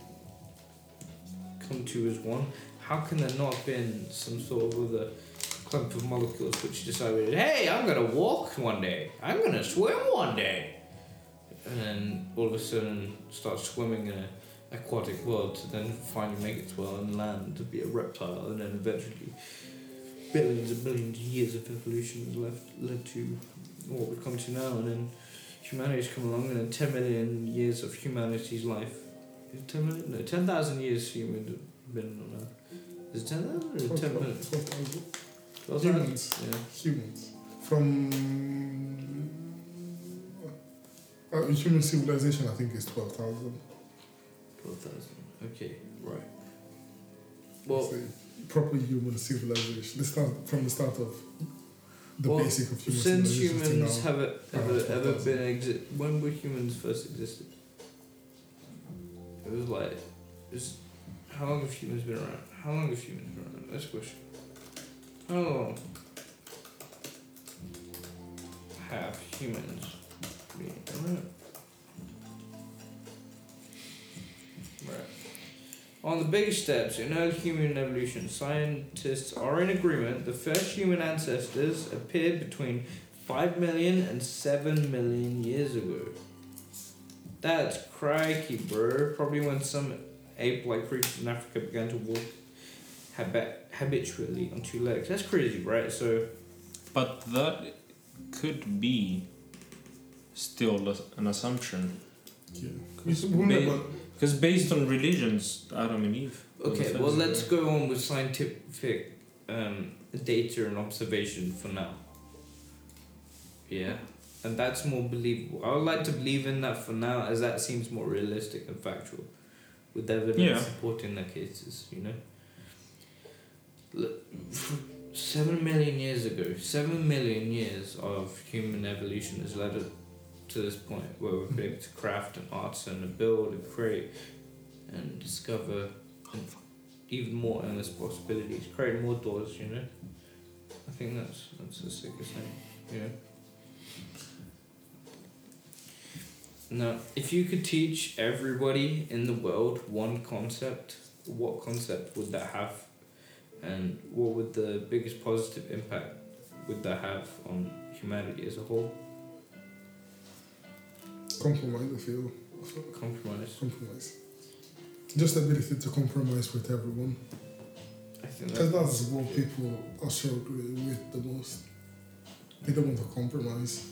[SPEAKER 1] come to as one, how can there not have been some sort of other clump of molecules which decided, hey, I'm gonna walk one day, I'm gonna swim one day, and then all of a sudden start swimming in a aquatic world to then finally make its way on land to be a reptile and then eventually billions and billions of years of evolution has left led to what we've come to now and then humanity's come along and then 10 million years of humanity's life. 10 million? No 10,000 years human have been on earth. Is it 10,000 or 10 million? 12,
[SPEAKER 2] humans.
[SPEAKER 1] yeah.
[SPEAKER 2] humans. From uh, uh, human civilization I think is
[SPEAKER 1] 12,000 Okay, right. Well,
[SPEAKER 2] properly human civilization. This start from the start of the
[SPEAKER 1] well,
[SPEAKER 2] basic of human
[SPEAKER 1] since
[SPEAKER 2] civilization.
[SPEAKER 1] humans have ever ever been exist, when were humans first existed? It was like, just how long have humans been around? How long have humans been around? That's the question. How long have humans been around? Right. On the big steps in early human evolution, scientists are in agreement the first human ancestors appeared between 5 million and 7 million years ago. That's crikey, bro. Probably when some ape like creatures in Africa began to walk habit- habitually on two legs. That's crazy, right? So,
[SPEAKER 3] But that could be still an assumption.
[SPEAKER 2] Yeah.
[SPEAKER 3] Because
[SPEAKER 2] We'll never-
[SPEAKER 3] Because based on religions, Adam and Eve.
[SPEAKER 1] okay, well, let's go on with scientific um, data and observation for now. Yeah, and that's more believable. I would like to believe in that for now, as that seems more realistic and factual, with evidence
[SPEAKER 3] Yeah.
[SPEAKER 1] supporting their cases. You know. Look, seven million years ago, seven million years of human evolution has led us to this point where we've been able to craft and artisan and build and create and discover even more endless possibilities, create more doors. You know. I think that's that's the sickest thing. You know. Now, if you could teach everybody in the world one concept, what concept would that have? And what would the biggest positive impact would that have on humanity as a whole?
[SPEAKER 2] Compromise. I feel
[SPEAKER 1] Compromise.
[SPEAKER 2] compromise. Just the ability to compromise with everyone.
[SPEAKER 1] I think
[SPEAKER 2] Because
[SPEAKER 1] that,
[SPEAKER 2] that's what people are struggling with the most. They don't want to compromise.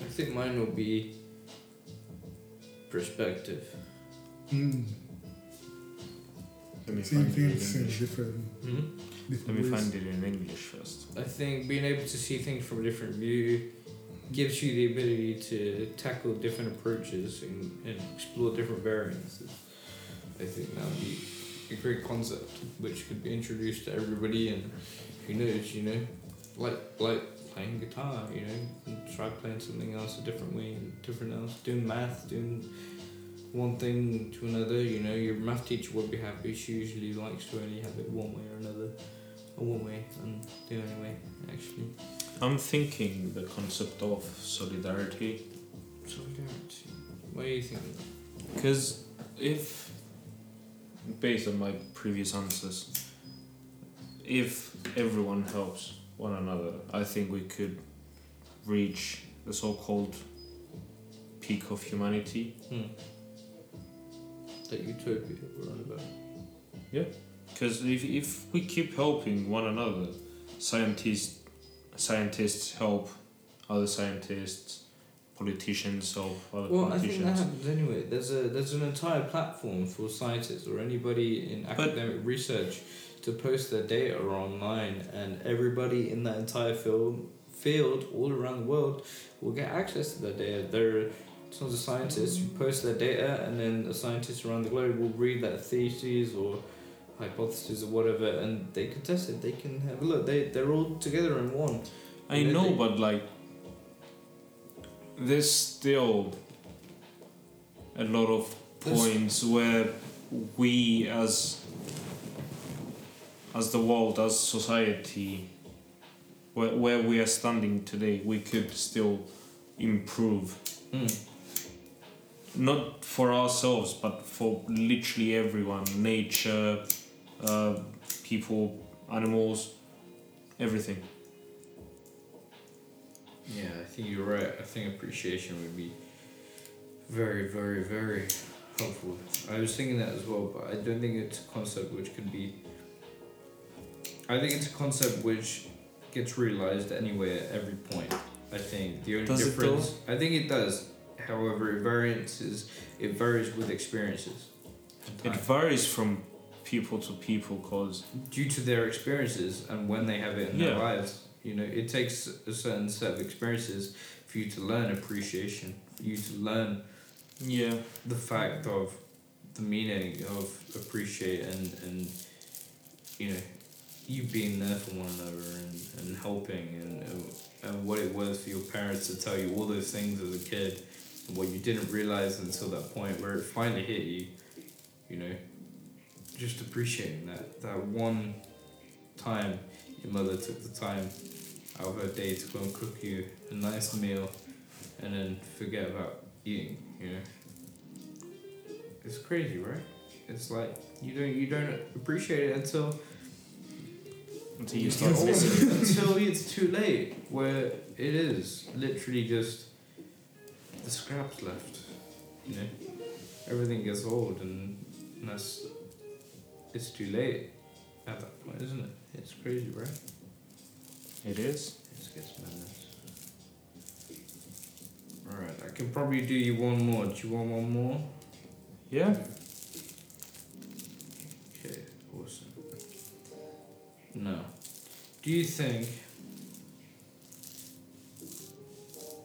[SPEAKER 1] I think mine will be perspective.
[SPEAKER 2] Mm.
[SPEAKER 3] Let me
[SPEAKER 2] Seeing
[SPEAKER 3] find it in
[SPEAKER 2] things in
[SPEAKER 3] English.
[SPEAKER 2] different,
[SPEAKER 1] hmm
[SPEAKER 3] Let me
[SPEAKER 2] ways.
[SPEAKER 3] find it in English first.
[SPEAKER 1] I think being able to see things from a different view gives you the ability to tackle different approaches and, and explore different variances. I think that would be a great concept which could be introduced to everybody and who knows, you know, like like playing guitar, you know, try playing something else a different way different else, doing math, doing one thing to another, you know, your math teacher would be happy. She usually likes to only have it one way or another. Or one way and the only way, actually.
[SPEAKER 3] I'm thinking the concept of solidarity.
[SPEAKER 1] Solidarity. What do you think?
[SPEAKER 3] Because if, based on my previous answers, if everyone helps one another, I think we could reach the so called peak of humanity.
[SPEAKER 1] Hmm. That utopia we're on about.
[SPEAKER 3] Yeah, because if, if we keep helping one another, scientists scientists help other scientists, politicians help other
[SPEAKER 1] Well, I think that happens anyway. There's a there's an entire platform for scientists or anybody in
[SPEAKER 3] But-
[SPEAKER 1] academic research to post their data online, and everybody in that entire field field all around the world will get access to that data. There are tons of scientists who post their data, and then the scientists around the globe will read that thesis or hypothesis or whatever, and they can test it. They can have a look. They they're all together in one.
[SPEAKER 3] I
[SPEAKER 1] Yeah,
[SPEAKER 3] know,
[SPEAKER 1] they-
[SPEAKER 3] but like, there's still a lot of points where we, as as the world, as society, where where we are standing today, we could still improve.
[SPEAKER 1] Mm.
[SPEAKER 3] Not for ourselves, but for literally everyone. Nature, uh, people, animals, everything.
[SPEAKER 1] Yeah, I think you're right. I think appreciation would be very, very, very helpful. I was thinking that as well, but I don't think it's a concept which could be. I think it's a concept which gets realized anyway at every point. I think the only
[SPEAKER 3] Does it
[SPEAKER 1] difference. I think it does. However, it varies. It varies with experiences.
[SPEAKER 3] It varies from people to people, cause
[SPEAKER 1] due to their experiences and when they have it in their lives. You know, it takes a certain set of experiences for you to learn appreciation, for you to learn
[SPEAKER 3] yeah,
[SPEAKER 1] the fact of the meaning of appreciate and and you know you being there for one another and, and helping and, and and what it was for your parents to tell you all those things as a kid and what you didn't realize until that point where it finally hit you you know just appreciating that that one time your mother took the time out of her day to go and cook you a nice meal and then forget about eating, you know. It's crazy, right? It's like you don't you don't appreciate it until
[SPEAKER 3] Until you start
[SPEAKER 1] until,
[SPEAKER 3] missing.
[SPEAKER 1] until it's too late. Where it is literally just the scraps left. You know, everything gets old, and that's it's too late at that point, isn't it? It's crazy, right?
[SPEAKER 3] It is.
[SPEAKER 1] It gets madness. Alright, I can probably do you one more. Do you want one more?
[SPEAKER 3] Yeah.
[SPEAKER 1] Okay, awesome. Now, do you think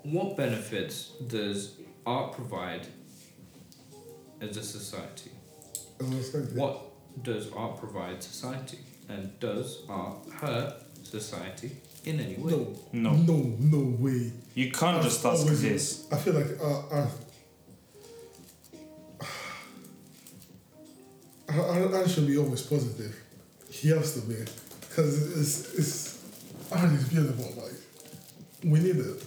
[SPEAKER 1] what benefits does art provide as a society?
[SPEAKER 2] As I
[SPEAKER 1] What does art provide society? And does art hurt society in any way?
[SPEAKER 2] No,
[SPEAKER 3] No.
[SPEAKER 2] no, no way.
[SPEAKER 3] You can't
[SPEAKER 2] I've
[SPEAKER 3] just ask
[SPEAKER 2] always-
[SPEAKER 3] this.
[SPEAKER 2] I feel like uh, uh, I, I should be always positive. He has to be, because it's it's art is beautiful. Like we need it.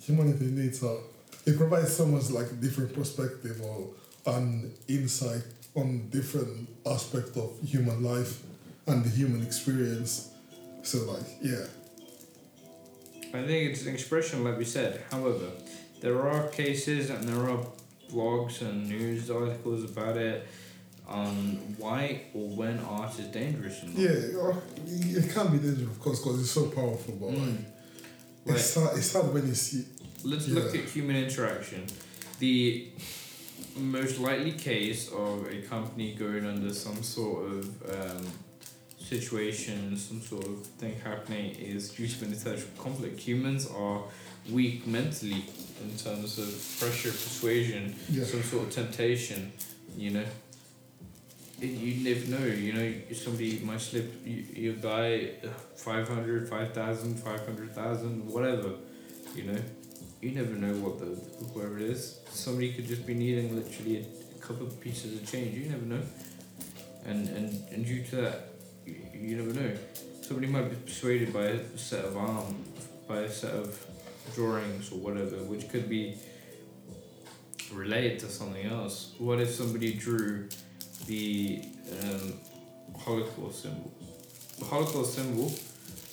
[SPEAKER 2] Humanity needs art. It provides so much like different perspective or an insight on different aspect of human life and the human experience. So like yeah,
[SPEAKER 1] I think it's an expression, like we said. However, there are cases and there are blogs and news articles about it on why or when art is dangerous.
[SPEAKER 2] Yeah, uh, it can be dangerous, of course, because it's so powerful. But
[SPEAKER 1] Mm.
[SPEAKER 2] like, it's hard. It's hard when you see.
[SPEAKER 1] Let's look at human interaction. The most likely case of a company going under some sort of um, situation, some sort of thing happening is due to an intellectual conflict. Humans are weak mentally in terms of pressure, persuasion,
[SPEAKER 2] Yeah.
[SPEAKER 1] some sort of temptation, you know. It- You never know, you know, somebody might slip you, you buy 500, 5,000, 500,000, whatever, you know. You never know what the, whoever it is. Somebody could just be needing literally a, couple of pieces of change, you never know. And, and, and due to that, you, you never know. Somebody might be persuaded by a set of arm, by a set of drawings or whatever, which could be related to something else. What if somebody drew the um, Holocaust symbol? The Holocaust symbol,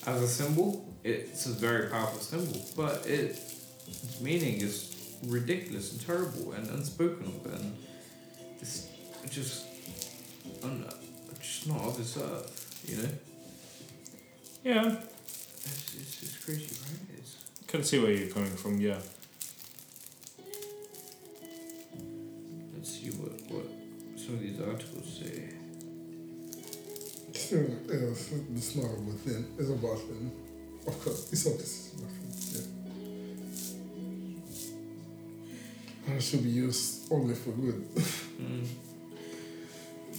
[SPEAKER 1] as a symbol, it's a very powerful symbol, but it, its meaning is ridiculous and terrible and unspoken of, and it's just, un- just not of this earth, you know?
[SPEAKER 3] Yeah.
[SPEAKER 1] It's, it's, it's crazy, right? It's,
[SPEAKER 3] Can see where you're coming from. Yeah.
[SPEAKER 1] let's see what, what some of these articles say.
[SPEAKER 2] Still, yeah, it's, it's not a good thing. A bad thing. Of course, it's obvious. It's a And should be used only for good.
[SPEAKER 1] Mm.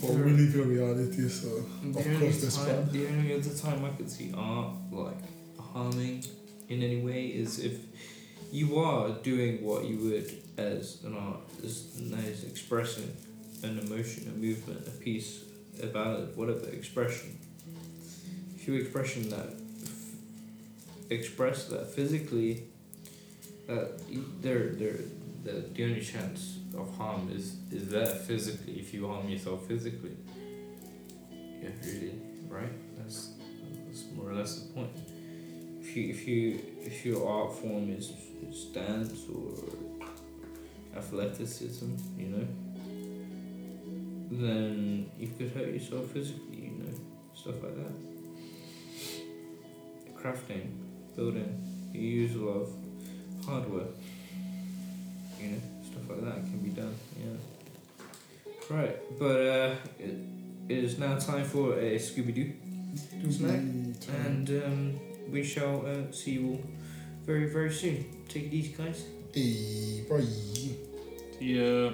[SPEAKER 2] But we live in reality, so of
[SPEAKER 1] only
[SPEAKER 2] course there's
[SPEAKER 1] time,
[SPEAKER 2] bad.
[SPEAKER 1] the only other time I could see art like harming in any way is if you are doing what you would as an artist, and that is expressing an emotion, a movement, a piece, a ballad, whatever expression. If you expression that, express that physically, that you- there, there, the the only chance of harm is is there physically. If you harm yourself physically. Yeah, really, right? That's that's more or less the point. If you if you if your art form is, is dance or athleticism, you know, then you could hurt yourself physically, you know, stuff like that. Crafting, building, you use a lot of hardware, you know, stuff like that can be done, yeah. Right, but uh, it, it is now time for a Scooby Doo, snack. and um, we shall uh, see you all very, very soon. Take it easy, guys.
[SPEAKER 2] Hey, bye.
[SPEAKER 3] Yeah.